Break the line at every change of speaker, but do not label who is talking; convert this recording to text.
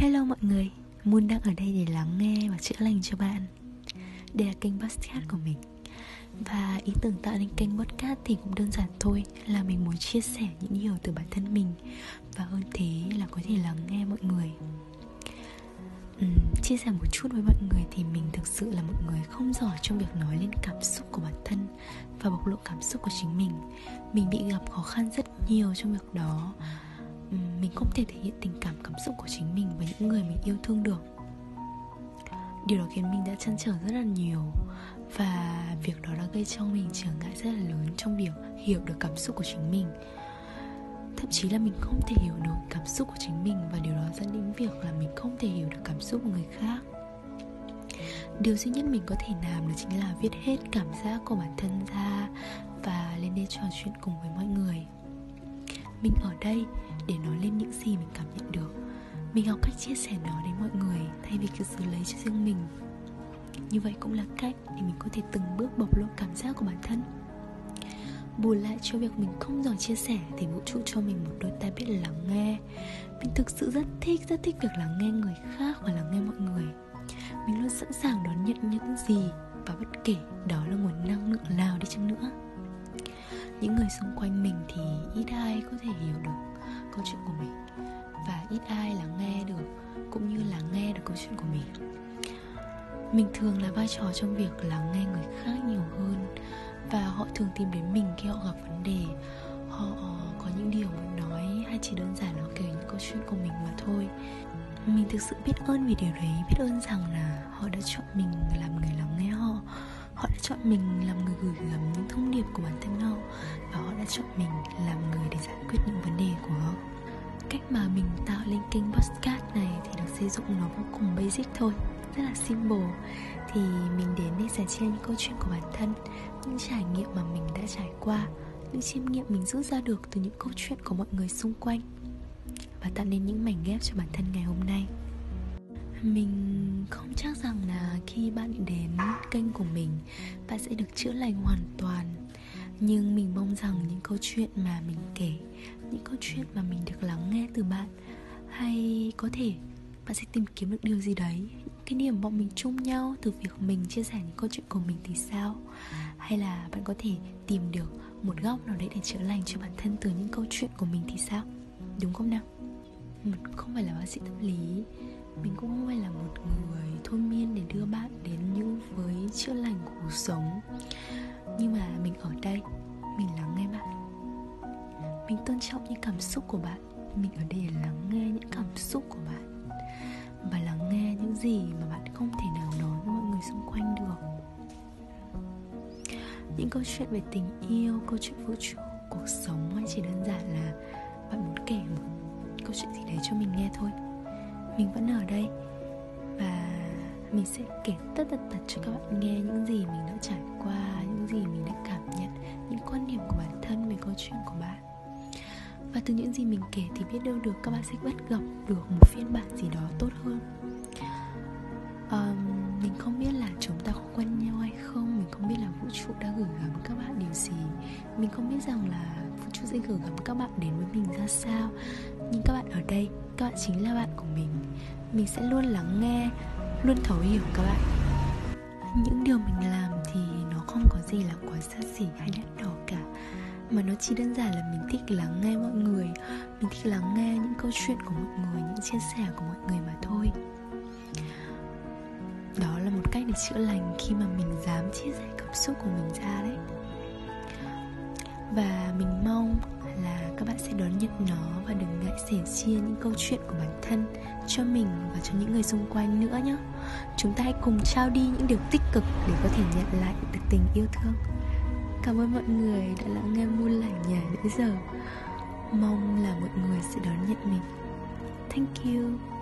Hello mọi người, Moon đang ở đây để lắng nghe và chữa lành cho bạn. Đây là kênh podcast của mình. Và ý tưởng tạo nên kênh podcast thì cũng đơn giản thôi Là mình muốn chia sẻ những điều từ bản thân mình Và hơn thế là có thể lắng nghe mọi người. Uhm, Chia sẻ một chút với mọi người thì mình thực sự là một người không giỏi trong việc nói lên cảm xúc của bản thân Và bộc lộ cảm xúc của chính mình. Mình bị gặp khó khăn rất nhiều trong việc đó. Ừ, mình không thể thể hiện tình cảm cảm xúc của chính mình với những người mình yêu thương được. Điều đó khiến mình đã chăn trở rất là nhiều và việc đó đã gây cho mình trở ngại rất là lớn trong việc hiểu được cảm xúc của chính mình. Thậm chí là mình không thể hiểu được cảm xúc của chính mình và điều đó dẫn đến việc là mình không thể hiểu được cảm xúc của người khác. Điều duy nhất mình có thể làm đó chính là viết hết cảm giác của bản thân ra và lên đây trò chuyện cùng với mọi người mình ở đây để nói lên những gì mình cảm nhận được. Mình học cách chia sẻ nó đến mọi người thay vì cứ giữ lấy cho riêng mình. Như vậy cũng là cách để mình có thể từng bước bộc lộ cảm giác của bản thân. Bù lại cho việc mình không giỏi chia sẻ thì vũ trụ cho mình một đôi tai biết lắng nghe. Mình thực sự rất thích rất thích việc lắng nghe người khác và lắng nghe mọi người. Mình luôn sẵn sàng đón nhận những gì và bất kể đó là nguồn năng lượng nào đi chăng nữa người xung quanh mình thì ít ai có thể hiểu được câu chuyện của mình. Và ít ai lắng nghe được, cũng như là nghe được câu chuyện của mình. Mình thường là vai trò trong việc lắng nghe người khác nhiều hơn. Và họ thường tìm đến mình khi họ gặp vấn đề. Họ có những điều muốn nói hay chỉ đơn giản là kể những câu chuyện của mình mà thôi. Mình thực sự biết ơn vì điều đấy. Biết ơn rằng là họ đã chọn mình làm người lắng nghe chọn mình làm người gửi gắm những thông điệp của bản thân họ. Và họ đã chọn mình làm người để giải quyết những vấn đề của họ. Cách mà mình tạo lên kênh podcast này thì được xây dựng nó vô cùng basic thôi, rất là simple. Thì mình đến để sẻ chia những câu chuyện của bản thân, những trải nghiệm mà mình đã trải qua, những chiêm nghiệm mình rút ra được từ những câu chuyện của mọi người xung quanh. Và tạo nên những mảnh ghép cho bản thân ngày hôm nay mình không chắc rằng là khi bạn đến kênh của mình, bạn sẽ được chữa lành hoàn toàn. Nhưng mình mong rằng những câu chuyện mà mình kể, những câu chuyện mà mình được lắng nghe từ bạn, hay có thể bạn sẽ tìm kiếm được điều gì đấy cái niềm bọn mình chung nhau từ việc mình chia sẻ những câu chuyện của mình thì sao? Hay là bạn có thể tìm được một góc nào đấy để chữa lành cho bản thân từ những câu chuyện của mình thì sao? Đúng không nào? Mình không phải là bác sĩ tâm lý mình cũng không phải là một người thôi miên để đưa bạn đến những với chữa lành của cuộc sống. Nhưng mà mình ở đây, mình lắng nghe bạn. Mình tôn trọng những cảm xúc của bạn. Mình ở đây để lắng nghe những cảm xúc của bạn. Và lắng nghe những gì mà bạn không thể nào nói với mọi người xung quanh được. Những câu chuyện về tình yêu, câu chuyện vũ trụ, cuộc sống hay chỉ đơn giản là bạn muốn kể một câu chuyện gì đấy cho mình nghe thôi mình vẫn ở đây. Và mình sẽ kể tất tật tật cho các bạn nghe những gì mình đã trải qua những gì mình đã cảm nhận những quan điểm của bản thân về câu chuyện của bạn. Và từ những gì mình kể thì biết đâu được các bạn sẽ bắt gặp được một phiên bản gì đó tốt hơn. Um, mình không biết là chúng ta có quen nhau hay không mình không biết là vũ trụ đã gửi gắm các bạn điều gì. Mình không biết rằng là vũ trụ sẽ gửi gắm các bạn đến với mình ra sao nhưng các bạn ở đây, các bạn chính là bạn của mình. Mình sẽ luôn lắng nghe, luôn thấu hiểu các bạn. Những điều mình làm thì nó không có gì là quá xa xỉ hay đắt đỏ cả. Mà nó chỉ đơn giản là mình thích lắng nghe mọi người. Mình thích lắng nghe những câu chuyện của mọi người, những chia sẻ của mọi người mà thôi. Đó là một cách để chữa lành khi mà mình dám chia sẻ cảm xúc của mình ra đấy. Và mình mong là các bạn sẽ đón nhận nó và đừng ngại sẻ chia những câu chuyện của bản thân cho mình và cho những người xung quanh nữa nhé. Chúng ta hãy cùng trao đi những điều tích cực để có thể nhận lại được tình yêu thương. Cảm ơn mọi người đã lắng nghe muôn lành nhà nãy giờ. Mong là mọi người sẽ đón nhận mình. Thank you.